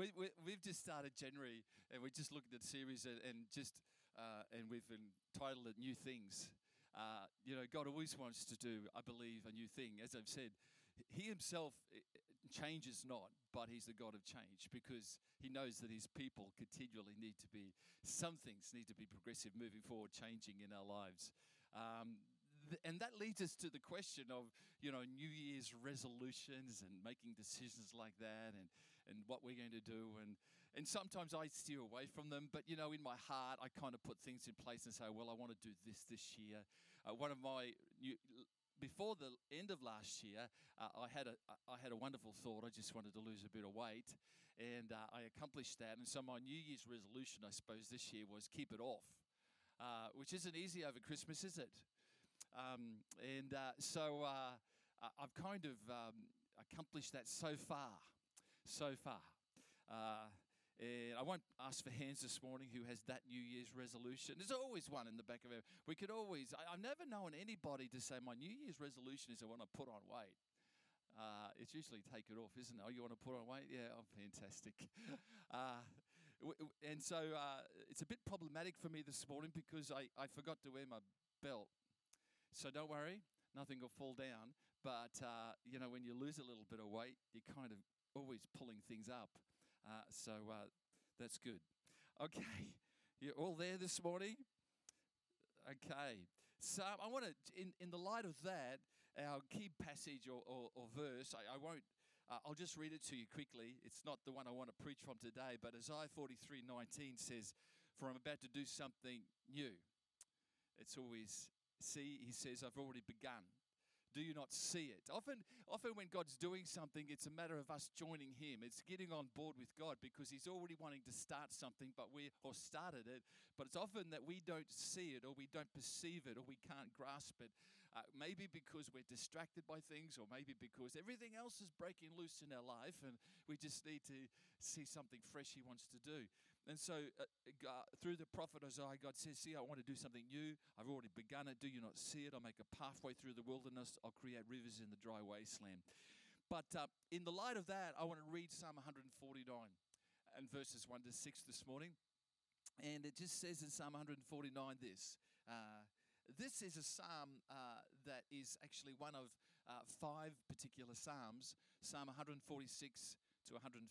we, we, we've just started January and we just looked at the series and, and just uh, and we've entitled it New Things. Uh, you know, God always wants to do, I believe, a new thing. As I've said, He Himself eh, eh, changes not, but He's the God of change because He knows that His people continually need to be, some things need to be progressive, moving forward, changing in our lives. Um, and that leads us to the question of you know new year's resolutions and making decisions like that and and what we're going to do and and sometimes i steer away from them but you know in my heart i kind of put things in place and say well i want to do this this year uh, one of my new before the end of last year, uh, I had a I had a wonderful thought. I just wanted to lose a bit of weight, and uh, I accomplished that. And so my New Year's resolution, I suppose, this year was keep it off, uh, which isn't easy over Christmas, is it? Um, and uh, so uh, I've kind of um, accomplished that so far, so far. Uh, and I won't ask for hands this morning who has that New Year's resolution. There's always one in the back of it. We could always, I, have never known anybody to say, My New Year's resolution is I want to put on weight. Uh, it's usually take it off, isn't it? Oh, you want to put on weight? Yeah, oh, fantastic. Uh, and so uh, it's a bit problematic for me this morning because I, I forgot to wear my belt. So don't worry, nothing will fall down. But, uh, you know, when you lose a little bit of weight, you're kind of always pulling things up. Uh, so uh, that's good. Okay, you're all there this morning? Okay. So I want to, in, in the light of that, our key passage or, or, or verse, I, I won't, uh, I'll just read it to you quickly. It's not the one I want to preach from today, but Isaiah 43 19 says, For I'm about to do something new. It's always See, he says, I've already begun do you not see it? Often, often when God's doing something, it's a matter of us joining Him. It's getting on board with God because He's already wanting to start something, but we or started it. But it's often that we don't see it, or we don't perceive it, or we can't grasp it. Uh, maybe because we're distracted by things, or maybe because everything else is breaking loose in our life, and we just need to see something fresh He wants to do. And so, uh, God, through the prophet Isaiah, God says, "See, I want to do something new. I've already begun it. Do you not see it? I'll make a pathway through the wilderness." I'll create rivers in the dry wasteland. But uh, in the light of that, I want to read Psalm 149 and verses 1 to 6 this morning. And it just says in Psalm 149 this. Uh, this is a psalm uh, that is actually one of uh, five particular psalms Psalm 146 to 150,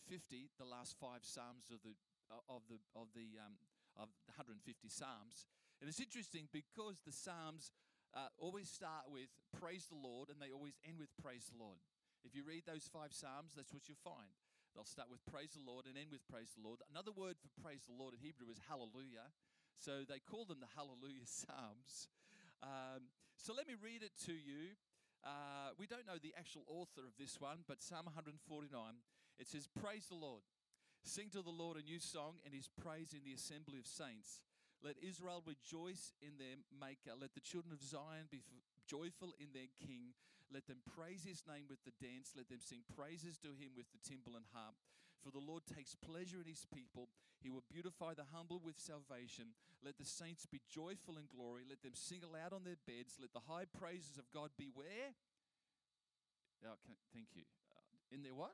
the last five psalms of the uh, of the of the um, of the 150 psalms. And it's interesting because the psalms uh, always start with praise the Lord and they always end with praise the Lord. If you read those five Psalms, that's what you'll find. They'll start with praise the Lord and end with praise the Lord. Another word for praise the Lord in Hebrew is hallelujah. So they call them the hallelujah Psalms. Um, so let me read it to you. Uh, we don't know the actual author of this one, but Psalm 149, it says, Praise the Lord. Sing to the Lord a new song and his praise in the assembly of saints. Let Israel rejoice in their Maker. Let the children of Zion be joyful in their King. Let them praise his name with the dance. Let them sing praises to him with the timbrel and harp. For the Lord takes pleasure in his people. He will beautify the humble with salvation. Let the saints be joyful in glory. Let them sing aloud on their beds. Let the high praises of God be where? Oh, thank you. Uh, in their what?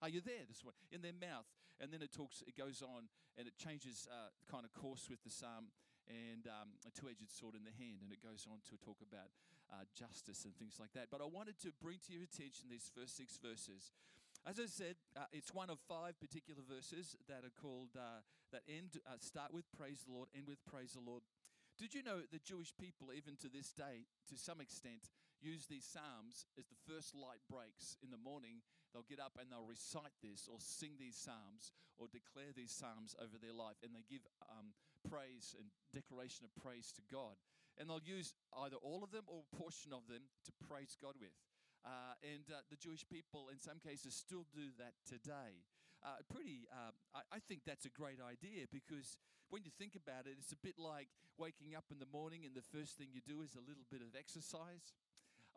Are you there this one? In their mouth. And then it talks, it goes on and it changes uh, kind of course with the psalm and um, a two edged sword in the hand. And it goes on to talk about uh, justice and things like that. But I wanted to bring to your attention these first six verses. As I said, uh, it's one of five particular verses that are called, uh, that end, uh, start with praise the Lord, end with praise the Lord. Did you know the Jewish people, even to this day, to some extent, use these Psalms as the first light breaks in the morning? They'll get up and they'll recite this or sing these Psalms or declare these Psalms over their life and they give um, praise and declaration of praise to God. And they'll use either all of them or a portion of them to praise God with. Uh, and uh, the Jewish people, in some cases, still do that today. Uh, pretty, um, I, I, think that's a great idea because when you think about it, it's a bit like waking up in the morning and the first thing you do is a little bit of exercise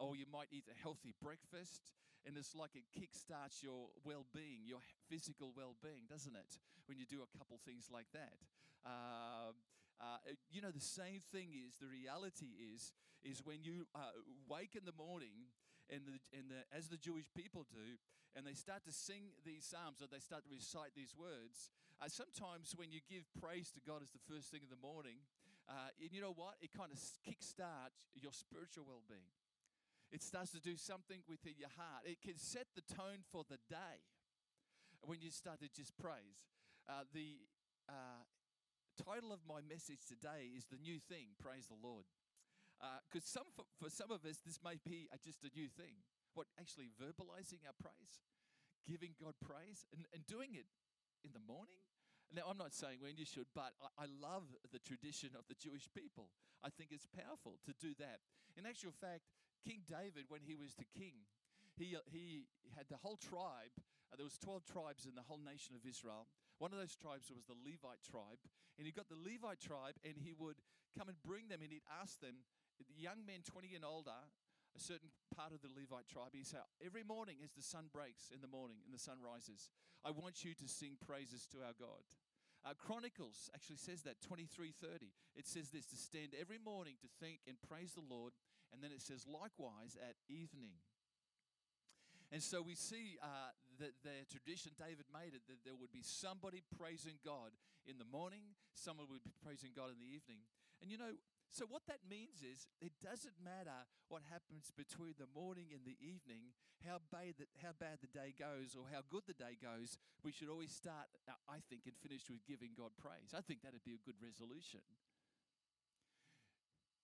or you might eat a healthy breakfast, and it's like it kickstarts your well being, your physical well being, doesn't it? When you do a couple things like that. Uh, uh, you know, the same thing is the reality is, is when you uh, wake in the morning and, the, and the, as the Jewish people do, and they start to sing these psalms or they start to recite these words, uh, sometimes when you give praise to God as the first thing in the morning, uh, and you know what? It kind of kickstarts your spiritual well being. It starts to do something within your heart. It can set the tone for the day when you start to just praise. Uh, the uh, title of my message today is The New Thing Praise the Lord. Because uh, some, for, for, some of us, this may be just a new thing. What, actually verbalizing our praise, giving God praise, and, and doing it in the morning? Now, I'm not saying when you should, but I, I, love the tradition of the Jewish people. I think it's powerful to do that. In actual fact, King David, when he was the king, he, uh, he had the whole tribe. Uh, there was 12 tribes in the whole nation of Israel. One of those tribes was the Levite tribe. And he got the Levite tribe, and he would come and bring them, and he'd ask them, the young men 20 and older, a certain part of the Levite tribe, he said, Every morning as the sun breaks in the morning and the sun rises, I want you to sing praises to our God. Uh, Chronicles actually says that 23:30. It says this to stand every morning to think and praise the Lord, and then it says likewise at evening. And so we see uh, that the tradition David made it that there would be somebody praising God in the morning, someone would be praising God in the evening. And you know, so, what that means is it doesn't matter what happens between the morning and the evening, how bad, the, how bad the day goes or how good the day goes, we should always start, uh, I think, and finish with giving God praise. I think that'd be a good resolution.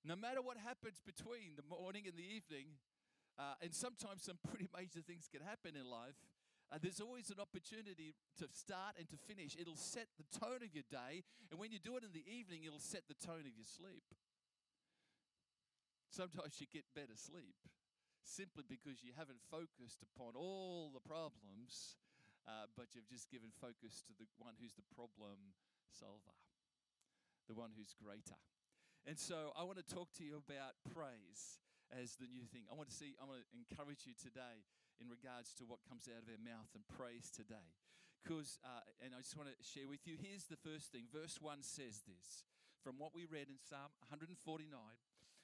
No matter what happens between the morning and the evening, uh, and sometimes some pretty major things can happen in life. Uh, there's always an opportunity to start and to finish. It'll set the tone of your day, and when you do it in the evening, it'll set the tone of your sleep. Sometimes you get better sleep simply because you haven't focused upon all the problems, uh, but you've just given focus to the one who's the problem solver, the one who's greater. And so I want to talk to you about praise as the new thing. I want to see, I want to encourage you today in regards to what comes out of our mouth and praise today. Because, uh, and I just want to share with you, here's the first thing. Verse 1 says this from what we read in Psalm 149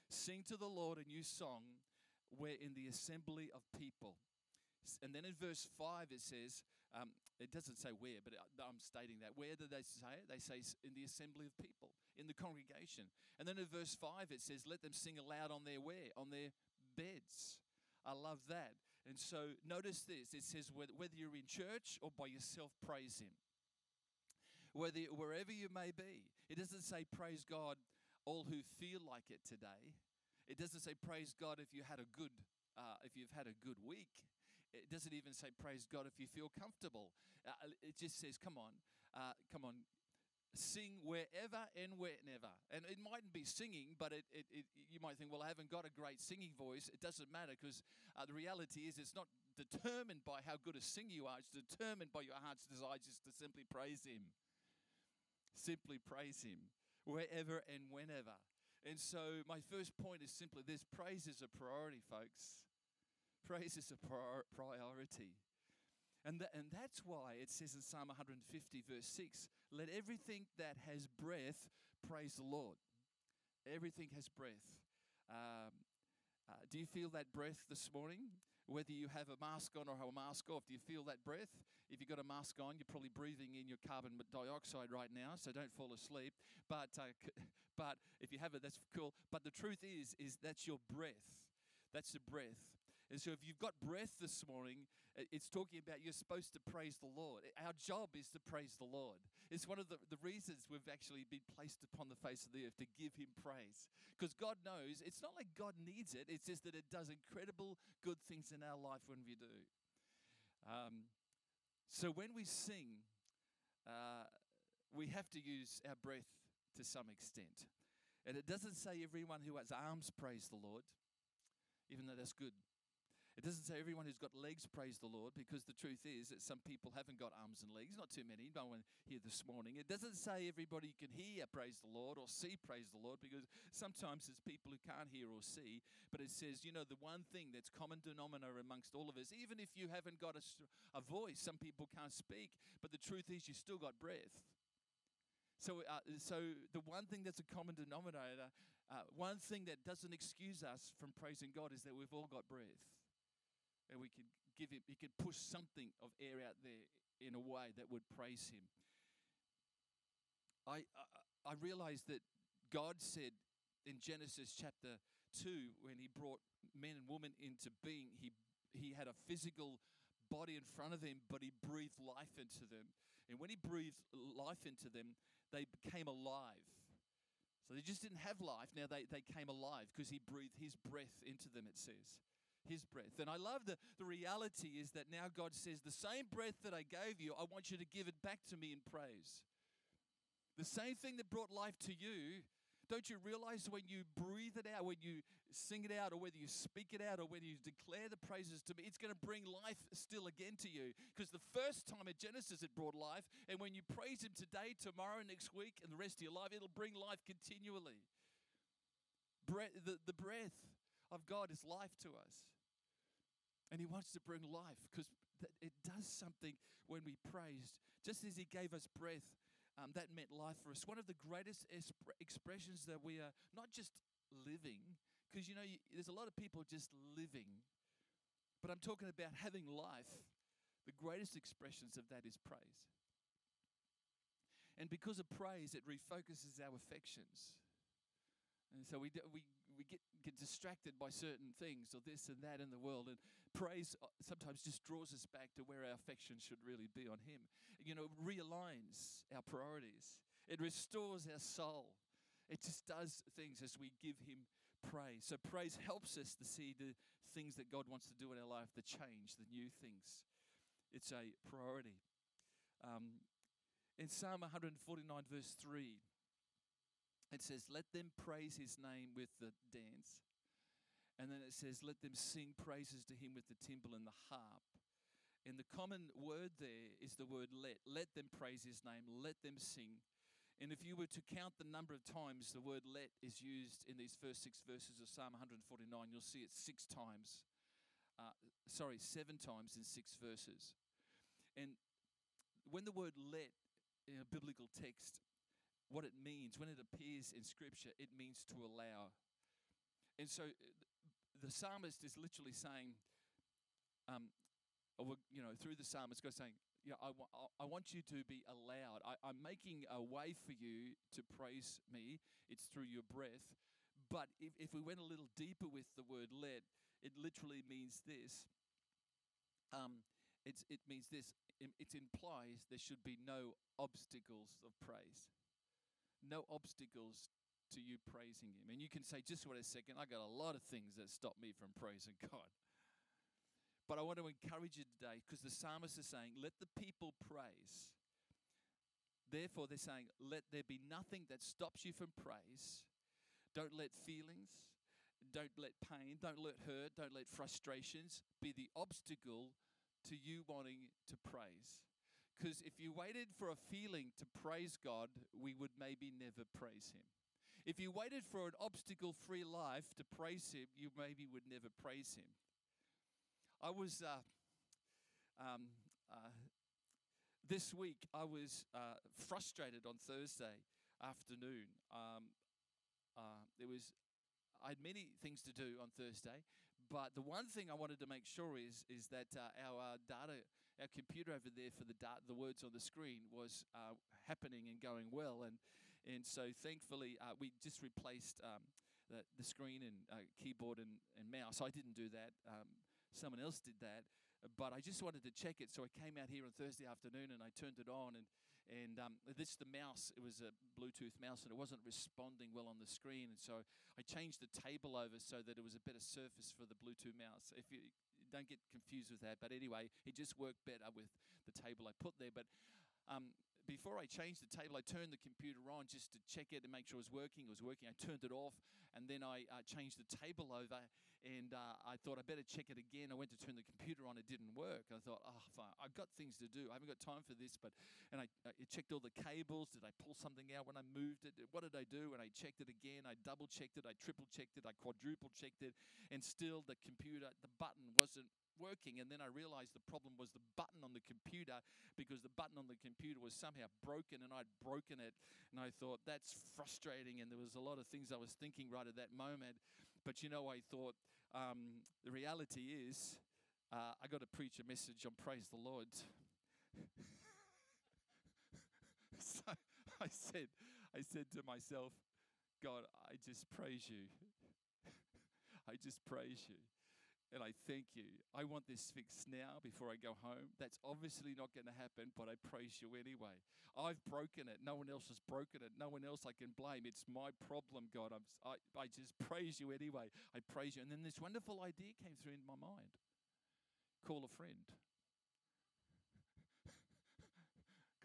Sing to the Lord a new song where in the assembly of people. And then in verse 5 it says, um, it doesn't say where, but I'm stating that. Where do they say it? They say in the assembly of people, in the congregation. And then in verse 5 it says, let them sing aloud on their where? On their beds. I love that. And so notice this it says, whether you're in church or by yourself, praise Him. Whether, wherever you may be. It doesn't say praise God all who feel like it today. It doesn't say praise God if you had a good uh, if you've had a good week. It doesn't even say praise God if you feel comfortable. Uh, it just says, come on, uh, come on, sing wherever and whenever. And it mightn't be singing, but it, it, it, you might think, well, I haven't got a great singing voice. It doesn't matter because uh, the reality is it's not determined by how good a singer you are. It's determined by your heart's desire just to simply praise Him. Simply praise Him wherever and whenever. And so, my first point is simply this praise is a priority, folks. Praise is a prior- priority. And, th- and that's why it says in Psalm 150, verse 6 let everything that has breath praise the Lord. Everything has breath. Um, uh, do you feel that breath this morning? whether you have a mask on or have a mask off. Do you feel that breath? If you've got a mask on, you're probably breathing in your carbon dioxide right now, so don't fall asleep. But, uh, but if you have it, that's cool. But the truth is, is that's your breath. That's the breath. And so, if you've got breath this morning, it's talking about you're supposed to praise the Lord. Our job is to praise the Lord. It's one of the, the reasons we've actually been placed upon the face of the earth to give Him praise. Because God knows it's not like God needs it, it's just that it does incredible good things in our life when we do. Um, so, when we sing, uh, we have to use our breath to some extent. And it doesn't say everyone who has arms praise the Lord, even though that's good. It doesn't say everyone who's got legs praise the Lord, because the truth is that some people haven't got arms and legs. Not too many. No one here this morning. It doesn't say everybody can hear praise the Lord or see praise the Lord, because sometimes there's people who can't hear or see. But it says, you know, the one thing that's common denominator amongst all of us, even if you haven't got a, a voice, some people can't speak, but the truth is you still got breath. So, uh, so the one thing that's a common denominator, uh, one thing that doesn't excuse us from praising God is that we've all got breath. And we could give him, he could push something of air out there in a way that would praise him. I, I, I realized that God said in Genesis chapter 2, when he brought men and women into being, he, he had a physical body in front of him, but he breathed life into them. And when he breathed life into them, they became alive. So they just didn't have life. Now they, they came alive because he breathed his breath into them, it says. His breath. And I love the, the reality is that now God says, The same breath that I gave you, I want you to give it back to me in praise. The same thing that brought life to you, don't you realize when you breathe it out, when you sing it out, or whether you speak it out, or whether you declare the praises to me, it's going to bring life still again to you? Because the first time at Genesis it brought life, and when you praise Him today, tomorrow, next week, and the rest of your life, it'll bring life continually. Breath, the, the breath of God is life to us. And He wants to bring life because it does something when we praise. Just as He gave us breath, um, that meant life for us. One of the greatest expressions that we are not just living, because you know, you, there's a lot of people just living, but I'm talking about having life. The greatest expressions of that is praise. And because of praise, it refocuses our affections. And so we, we, we get, get distracted by certain things or this and that in the world. And praise uh, sometimes just draws us back to where our affection should really be on Him. You know, realigns our priorities, it restores our soul. It just does things as we give Him praise. So, praise helps us to see the things that God wants to do in our life, the change, the new things. It's a priority. Um, in Psalm 149, verse 3, it says, Let them praise his name with the dance. And then it says, Let them sing praises to him with the timbrel and the harp. And the common word there is the word let. Let them praise his name. Let them sing. And if you were to count the number of times the word let is used in these first six verses of Psalm 149, you'll see it six times. Uh, sorry, seven times in six verses. And when the word let in a biblical text, what it means, when it appears in Scripture, it means to allow. And so uh, the psalmist is literally saying, um, you know, through the psalmist, God saying, yeah, I, wa- I want you to be allowed. I, I'm making a way for you to praise me. It's through your breath. But if, if we went a little deeper with the word let, it literally means this. Um, it's, it means this. It, it implies there should be no obstacles of praise. No obstacles to you praising Him. And you can say, just wait a second, I got a lot of things that stop me from praising God. But I want to encourage you today because the psalmist is saying, let the people praise. Therefore, they're saying, let there be nothing that stops you from praise. Don't let feelings, don't let pain, don't let hurt, don't let frustrations be the obstacle to you wanting to praise. Because if you waited for a feeling to praise God, we would maybe never praise Him. If you waited for an obstacle free life to praise Him, you maybe would never praise Him. I was uh, um, uh, this week. I was uh, frustrated on Thursday afternoon. Um, uh, there was I had many things to do on Thursday, but the one thing I wanted to make sure is is that uh, our uh, data, our computer over there for the data, the words on the screen was uh, happening and going well, and and so thankfully uh, we just replaced. Um, the, the screen and uh, keyboard and, and mouse. I didn't do that. Um, someone else did that. But I just wanted to check it, so I came out here on Thursday afternoon and I turned it on, and and um, this the mouse. It was a Bluetooth mouse, and it wasn't responding well on the screen, and so I changed the table over so that it was a better surface for the Bluetooth mouse. If you don't get confused with that, but anyway, it just worked better with the table I put there. But um, before I changed the table, I turned the computer on just to check it and make sure it was working. It was working. I turned it off, and then I uh, changed the table over, and uh, I thought I better check it again. I went to turn the computer on, it didn't work. I thought, oh, fine. I've got things to do. I haven't got time for this. But and I, I checked all the cables. Did I pull something out when I moved it? What did I do? And I checked it again. I double checked it. I triple checked it. I quadruple checked it, and still the computer, the button wasn't working. And then I realized the problem was the button on the computer because the button on the computer was somehow broken and I'd broken it. And I thought, that's frustrating. And there was a lot of things I was thinking right at that moment. But you know, I thought, um, the reality is uh, I got to preach a message on praise the Lord. so I said, I said to myself, God, I just praise you. I just praise you. And I thank you. I want this fixed now before I go home. That's obviously not going to happen, but I praise you anyway. I've broken it. No one else has broken it. No one else I can blame. It's my problem, God. I'm, I, I just praise you anyway. I praise you. And then this wonderful idea came through in my mind call a friend.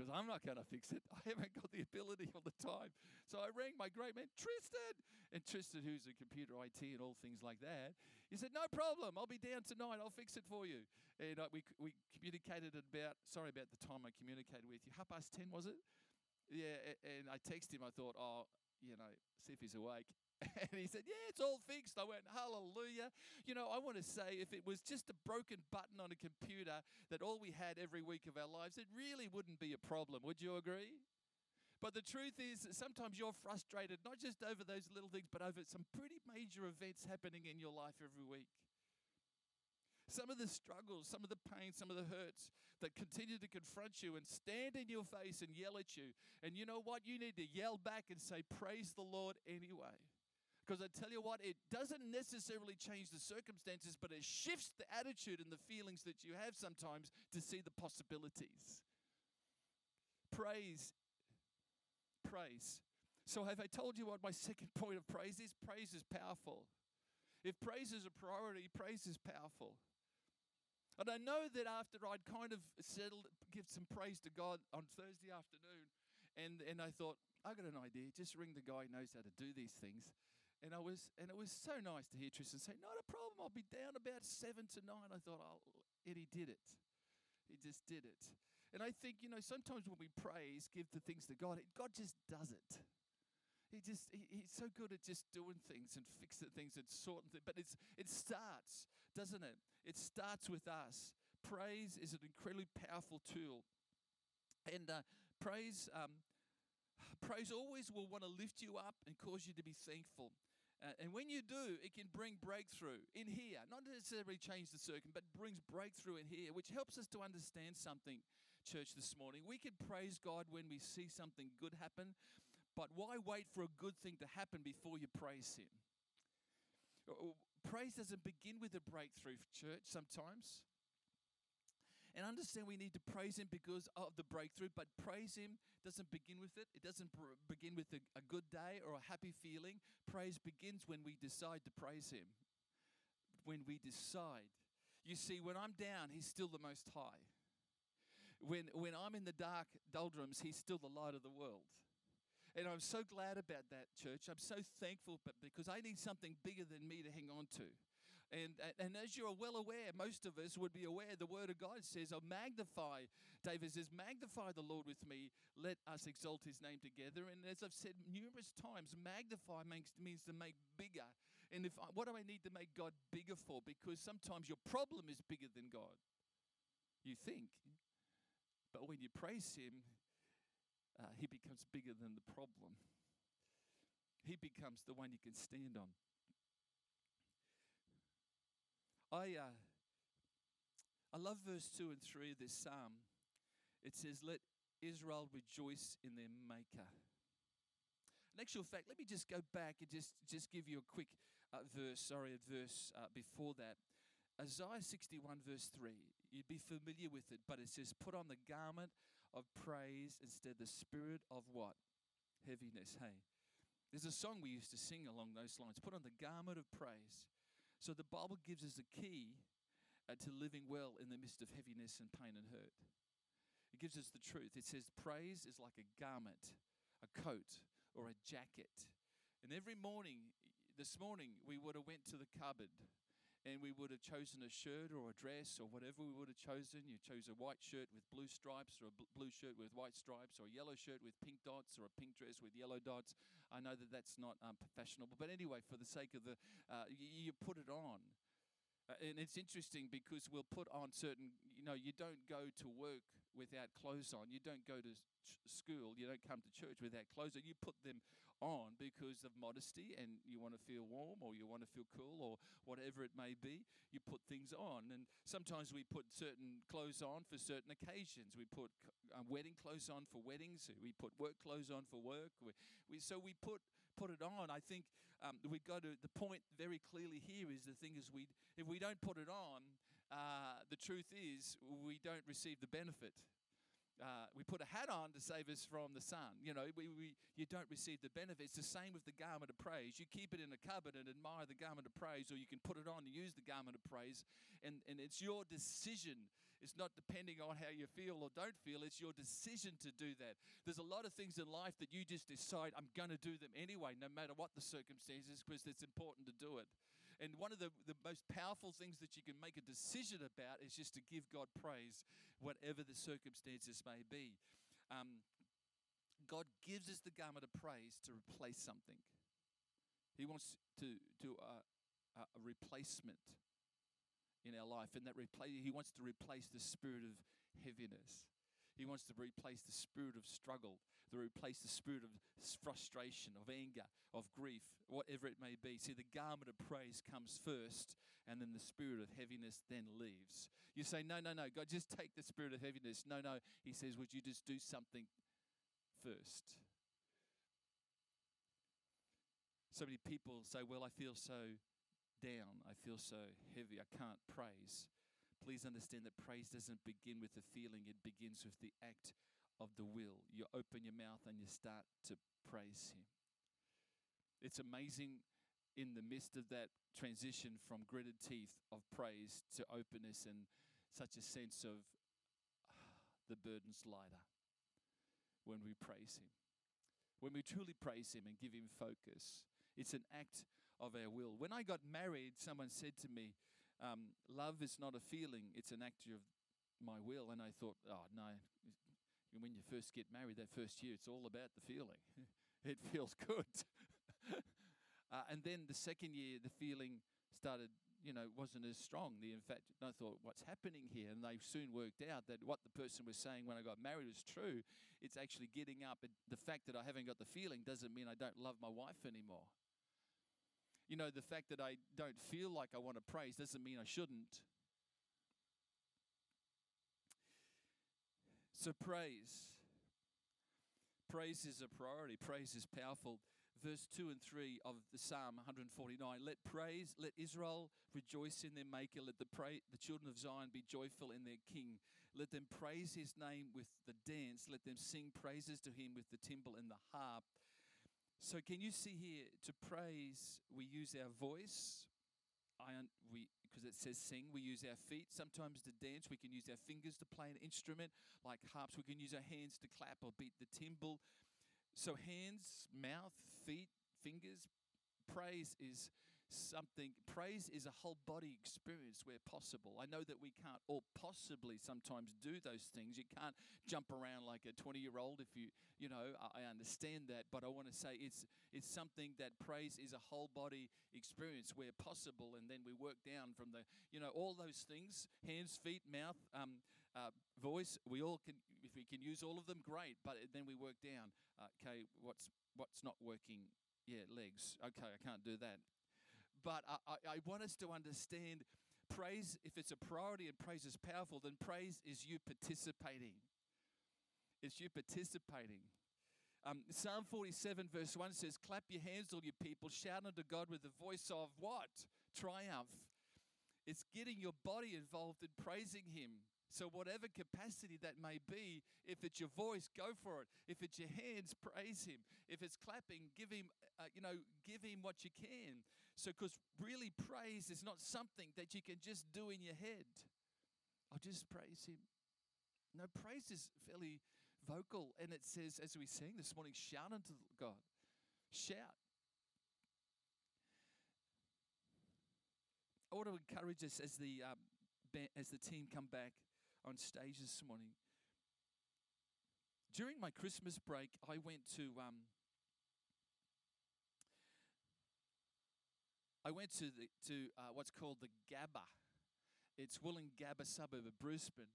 Because I'm not going to fix it. I haven't got the ability all the time. So I rang my great man, Tristan. And Tristan, who's a computer IT and all things like that, he said, No problem. I'll be down tonight. I'll fix it for you. And uh, we, we communicated at about, sorry about the time I communicated with you, half past 10, was it? Yeah. And I texted him. I thought, Oh, you know, see if he's awake. And he said, Yeah, it's all fixed. I went, Hallelujah. You know, I want to say if it was just a broken button on a computer that all we had every week of our lives, it really wouldn't be a problem. Would you agree? But the truth is sometimes you're frustrated, not just over those little things, but over some pretty major events happening in your life every week. Some of the struggles, some of the pain, some of the hurts that continue to confront you and stand in your face and yell at you. And you know what? You need to yell back and say, Praise the Lord anyway. Because I tell you what, it doesn't necessarily change the circumstances, but it shifts the attitude and the feelings that you have sometimes to see the possibilities. Praise praise. So, have I told you what my second point of praise is? Praise is powerful. If praise is a priority, praise is powerful. And I know that after I'd kind of settled, give some praise to God on Thursday afternoon, and, and I thought, I got an idea. Just ring the guy who knows how to do these things. And I was, and it was so nice to hear Tristan say, "Not a problem. I'll be down about seven to nine. I thought, "Oh," and he did it. He just did it. And I think, you know, sometimes when we praise, give the things to God, God just does it. He just, he, he's so good at just doing things and fixing things and sorting things. But it's, it starts, doesn't it? It starts with us. Praise is an incredibly powerful tool. And uh, praise, um, praise always will want to lift you up and cause you to be thankful. Uh, and when you do, it can bring breakthrough in here. Not necessarily change the circuit, but brings breakthrough in here, which helps us to understand something, church, this morning. We can praise God when we see something good happen, but why wait for a good thing to happen before you praise Him? Uh, uh, praise doesn't begin with a breakthrough, church, sometimes and understand we need to praise Him because of the breakthrough, but praise Him doesn't begin with it. It doesn't begin with a, a good day or a happy feeling. Praise begins when we decide to praise Him. When we decide. You see, when I'm down, He's still the Most High. When, when I'm in the dark doldrums, He's still the light of the world. And I'm so glad about that, church. I'm so thankful but because I need something bigger than me to hang on to. And, and as you're well aware, most of us would be aware, the Word of God says, Oh, magnify. David says, Magnify the Lord with me. Let us exalt his name together. And as I've said numerous times, magnify means, means to make bigger. And if I, what do I need to make God bigger for? Because sometimes your problem is bigger than God. You think. But when you praise him, uh, he becomes bigger than the problem. He becomes the one you can stand on. I, uh, I love verse 2 and 3 of this psalm. It says, Let Israel rejoice in their Maker. In actual fact, let me just go back and just, just give you a quick uh, verse, sorry, a verse uh, before that. Isaiah 61, verse 3. You'd be familiar with it, but it says, Put on the garment of praise instead the spirit of what? Heaviness. Hey, there's a song we used to sing along those lines. Put on the garment of praise. So the Bible gives us a key uh, to living well in the midst of heaviness and pain and hurt. It gives us the truth. It says praise is like a garment, a coat, or a jacket. And every morning, this morning, we would have went to the cupboard and we would have chosen a shirt or a dress or whatever we would have chosen. You chose a white shirt with blue stripes or a blue shirt with white stripes or a yellow shirt with pink dots or a pink dress with yellow dots. I know that that's not um, fashionable, but anyway, for the sake of the, uh, you, you put it on. Uh, and it's interesting because we'll put on certain, you know, you don't go to work without clothes on. You don't go to ch- school, you don't come to church without clothes on. You put them on because of modesty and you want to feel warm or you want to feel cool or whatever it may be. You put things on. And sometimes we put certain clothes on for certain occasions. We put uh, wedding clothes on for weddings. We put work clothes on for work. We, we, so we put put it on. I think um, we go to the point very clearly here is the thing is we if we don't put it on, uh, the truth is we don't receive the benefit uh, we put a hat on to save us from the sun. You know, we, we, you don't receive the benefits. It's the same with the garment of praise. You keep it in a cupboard and admire the garment of praise, or you can put it on and use the garment of praise. And, and it's your decision. It's not depending on how you feel or don't feel. It's your decision to do that. There's a lot of things in life that you just decide, I'm going to do them anyway, no matter what the circumstances, because it's important to do it. And one of the, the most powerful things that you can make a decision about is just to give God praise, whatever the circumstances may be. Um, God gives us the garment of praise to replace something. He wants to do a, a replacement in our life, and that replace, He wants to replace the spirit of heaviness. He wants to replace the spirit of struggle, to replace the spirit of frustration, of anger, of grief, whatever it may be. See, the garment of praise comes first, and then the spirit of heaviness then leaves. You say, No, no, no, God, just take the spirit of heaviness. No, no. He says, Would you just do something first? So many people say, Well, I feel so down. I feel so heavy. I can't praise. Please understand that praise doesn't begin with the feeling, it begins with the act of the will. You open your mouth and you start to praise Him. It's amazing in the midst of that transition from gritted teeth of praise to openness and such a sense of ah, the burden's lighter when we praise Him. When we truly praise Him and give Him focus, it's an act of our will. When I got married, someone said to me, um, Love is not a feeling, it's an act of my will. And I thought, oh, no. When you first get married, that first year, it's all about the feeling. it feels good. uh, and then the second year, the feeling started, you know, wasn't as strong. The in fact, I thought, what's happening here? And they soon worked out that what the person was saying when I got married was true. It's actually getting up. The fact that I haven't got the feeling doesn't mean I don't love my wife anymore. You know, the fact that I don't feel like I want to praise doesn't mean I shouldn't. So, praise. Praise is a priority. Praise is powerful. Verse 2 and 3 of the Psalm 149 Let praise, let Israel rejoice in their Maker. Let the, pray, the children of Zion be joyful in their King. Let them praise his name with the dance. Let them sing praises to him with the timbrel and the harp. So, can you see here to praise, we use our voice. I we because it says sing, we use our feet. Sometimes to dance, we can use our fingers to play an instrument like harps. We can use our hands to clap or beat the timbrel. So, hands, mouth, feet, fingers. Praise is something. Praise is a whole body experience where possible. I know that we can't all possibly sometimes do those things. You can't jump around like a 20 year old if you, you know, I understand that. But I want to say it's, it's something that praise is a whole body experience where possible. And then we work down from the, you know, all those things hands, feet, mouth, um, uh, voice. We all can, if we can use all of them, great. But then we work down. Uh, okay, what's what's not working? Yeah, legs. Okay, I can't do that. But I, I, want us to understand praise, if it's a priority and praise is powerful, then praise is you participating. It's you participating. Um, Psalm 47, verse 1 says, Clap your hands, all you people, shout unto God with the voice of what? Triumph. It's getting your body involved in praising Him. So, whatever capacity that may be, if it's your voice, go for it. If it's your hands, praise Him. If it's clapping, give Him, uh, you know, give Him what you can. So, because really, praise is not something that you can just do in your head. I'll just praise Him. No, praise is fairly vocal, and it says, as we sang this morning, shout unto God. Shout. I want to encourage us as the um, as the team come back on stage this morning. During my Christmas break, I went to um, I went to the, to uh, what's called the Gabba. It's Woolloongabba suburb of Brisbane.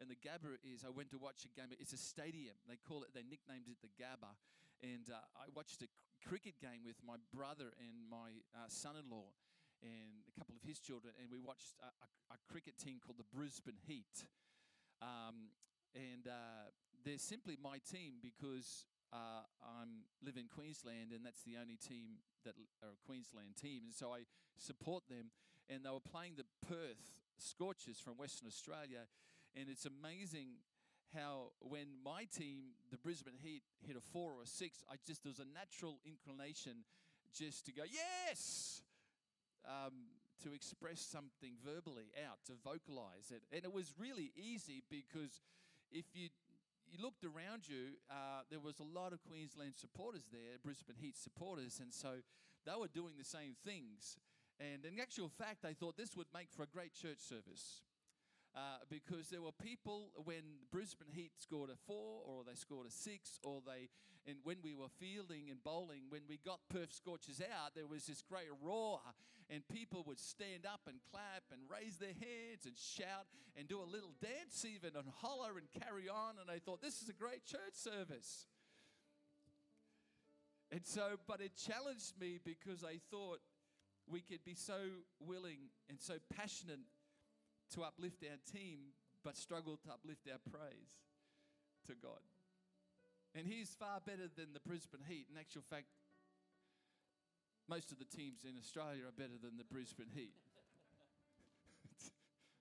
And the Gabba is, I went to watch a game. It's a stadium. They call it, they nicknamed it the Gabba. And uh, I watched a cricket game with my brother and my uh, son in law and a couple of his children. And we watched a, a, a cricket team called the Brisbane Heat. Um, and uh, they're simply my team because uh, I'm live in Queensland, and that's the only team that are a Queensland team, and so I support them. And they were playing the Perth Scorchers from Western Australia, and it's amazing how when my team, the Brisbane Heat, hit a four or a six, I just there was a natural inclination just to go yes. Um, to express something verbally out, to vocalize it. And it was really easy because if you you looked around you, uh, there was a lot of Queensland supporters there, Brisbane Heat supporters, and so they were doing the same things. And in actual fact, they thought this would make for a great church service. Uh, because there were people when Brisbane Heat scored a four or they scored a six or they, and when we were fielding and bowling, when we got Perth Scorchers out, there was this great roar and people would stand up and clap and raise their hands and shout and do a little dance even and holler and carry on. And I thought, this is a great church service. And so, but it challenged me because I thought we could be so willing and so passionate to uplift our team, but struggle to uplift our praise to God. And He's far better than the Brisbane Heat. In actual fact, most of the teams in Australia are better than the Brisbane Heat.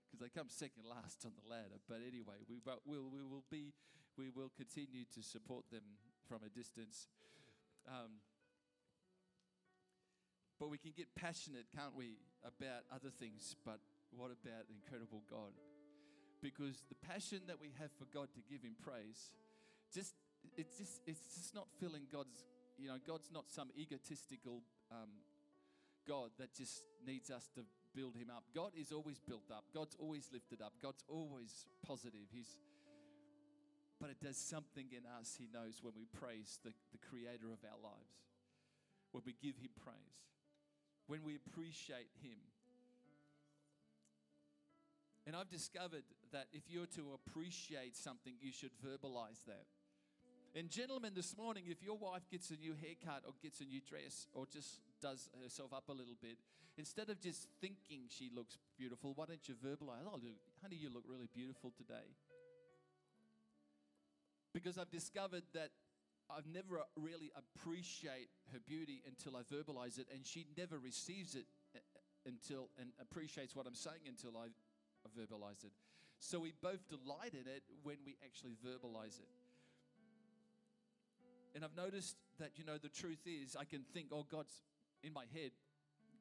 Because they come second last on the ladder. But anyway, we will, we will be, we will continue to support them from a distance. Um, but we can get passionate, can't we, about other things. But what about the incredible God? Because the passion that we have for God to give Him praise, just it's just it's just not filling God's. You know, God's not some egotistical um, God that just needs us to build Him up. God is always built up. God's always lifted up. God's always positive. He's but it does something in us, He knows, when we praise the, the Creator of our lives, when we give Him praise, when we appreciate Him. And I've discovered that if you're to appreciate something, you should verbalize that. And, gentlemen, this morning, if your wife gets a new haircut or gets a new dress or just does herself up a little bit, instead of just thinking she looks beautiful, why don't you verbalize, oh, honey, you look really beautiful today? Because I've discovered that I've never really appreciate her beauty until I verbalize it, and she never receives it uh, until and appreciates what I'm saying until I verbalize it. So we both delight in it when we actually verbalize it. And I've noticed that, you know, the truth is, I can think, oh, God's in my head,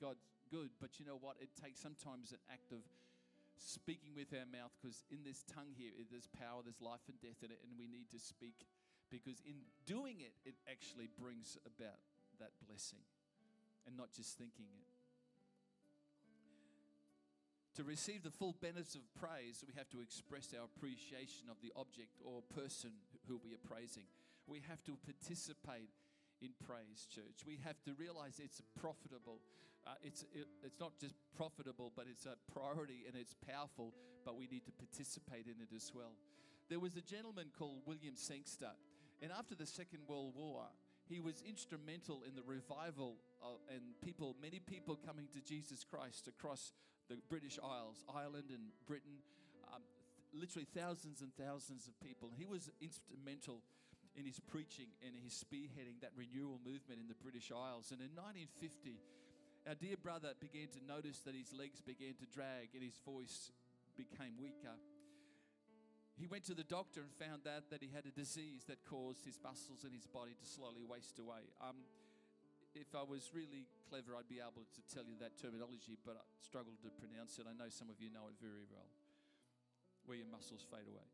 God's good. But you know what? It takes sometimes an act of speaking with our mouth because in this tongue here, there's power, there's life and death in it, and we need to speak because in doing it, it actually brings about that blessing and not just thinking it. To receive the full benefits of praise, we have to express our appreciation of the object or person who we are praising. We have to participate in praise, church. We have to realize it's profitable. Uh, it's, it, it's not just profitable, but it's a priority and it's powerful, but we need to participate in it as well. There was a gentleman called William Sangster, and after the Second World War, he was instrumental in the revival of, and people, many people coming to Jesus Christ across the British Isles, Ireland and Britain, um, th- literally thousands and thousands of people. He was instrumental in his preaching and his spearheading that renewal movement in the British Isles. And in 1950, our dear brother began to notice that his legs began to drag and his voice became weaker. He went to the doctor and found out that he had a disease that caused his muscles in his body to slowly waste away. Um, if I was really clever, I'd be able to tell you that terminology, but I struggle to pronounce it. I know some of you know it very well, where your muscles fade away.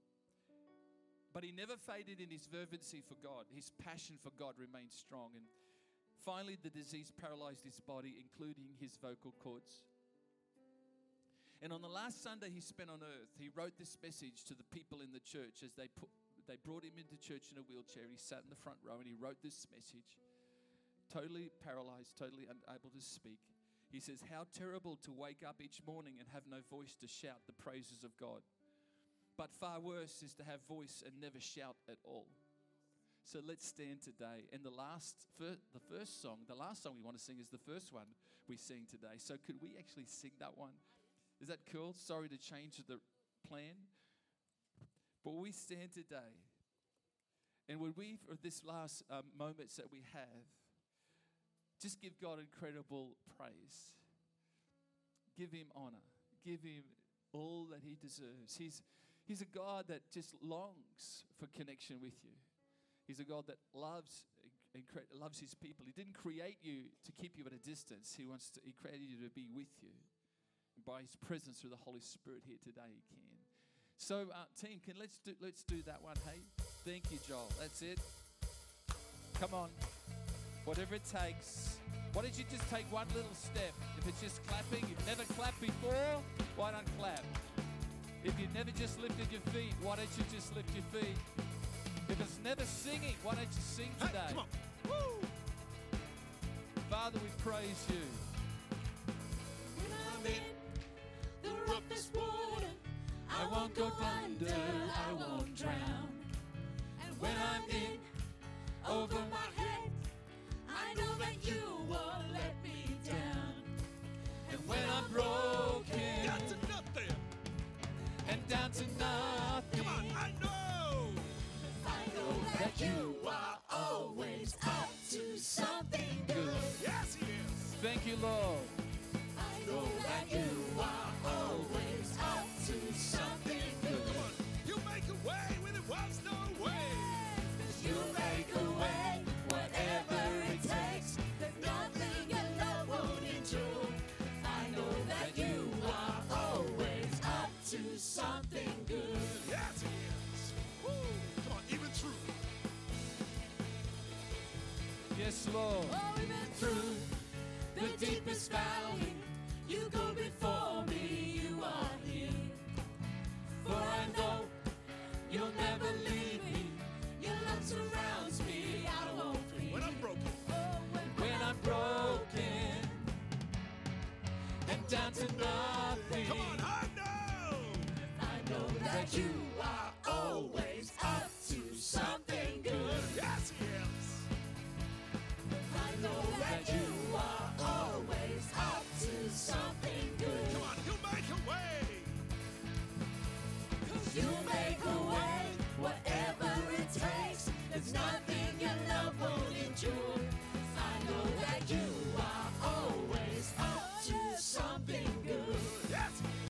But he never faded in his fervency for God. His passion for God remained strong. And finally, the disease paralyzed his body, including his vocal cords. And on the last Sunday he spent on earth, he wrote this message to the people in the church as they put they brought him into church in a wheelchair. He sat in the front row and he wrote this message. Totally paralyzed, totally unable to speak. He says, How terrible to wake up each morning and have no voice to shout the praises of God. But far worse is to have voice and never shout at all. So let's stand today. And the last, the first song, the last song we want to sing is the first one we sing today. So could we actually sing that one? Is that cool? Sorry to change the plan, but we stand today, and would we, for this last um, moments that we have, just give God incredible praise, give Him honor, give Him all that He deserves. He's He's a God that just longs for connection with you. He's a God that loves loves His people. He didn't create you to keep you at a distance. He wants to. He created you to be with you. And by His presence through the Holy Spirit here today, He can. So, uh, team, can let's do let's do that one. Hey, thank you, Joel. That's it. Come on, whatever it takes. Why don't you just take one little step? If it's just clapping, you've never clapped before. Why not clap? If you've never just lifted your feet, why don't you just lift your feet? If it's never singing, why don't you sing Hey, today? come on. Woo! Father, we praise you. When I'm in the roughest water, I won't go under, I won't drown. And when I'm in over my down to nothing, Come on, I know. I know that you are always up to something good. Yes, he is. thank you, Lord. I know that you are always up to something good. Come on. You make a way when there was no way. You make a way, Yes, Lord. Oh, we've been through the deepest valley. You go before me, you are here. For I know you'll never leave me. Your love surrounds me, I won't fear. When I'm broken. Oh, when, When I'm broken and down to nothing,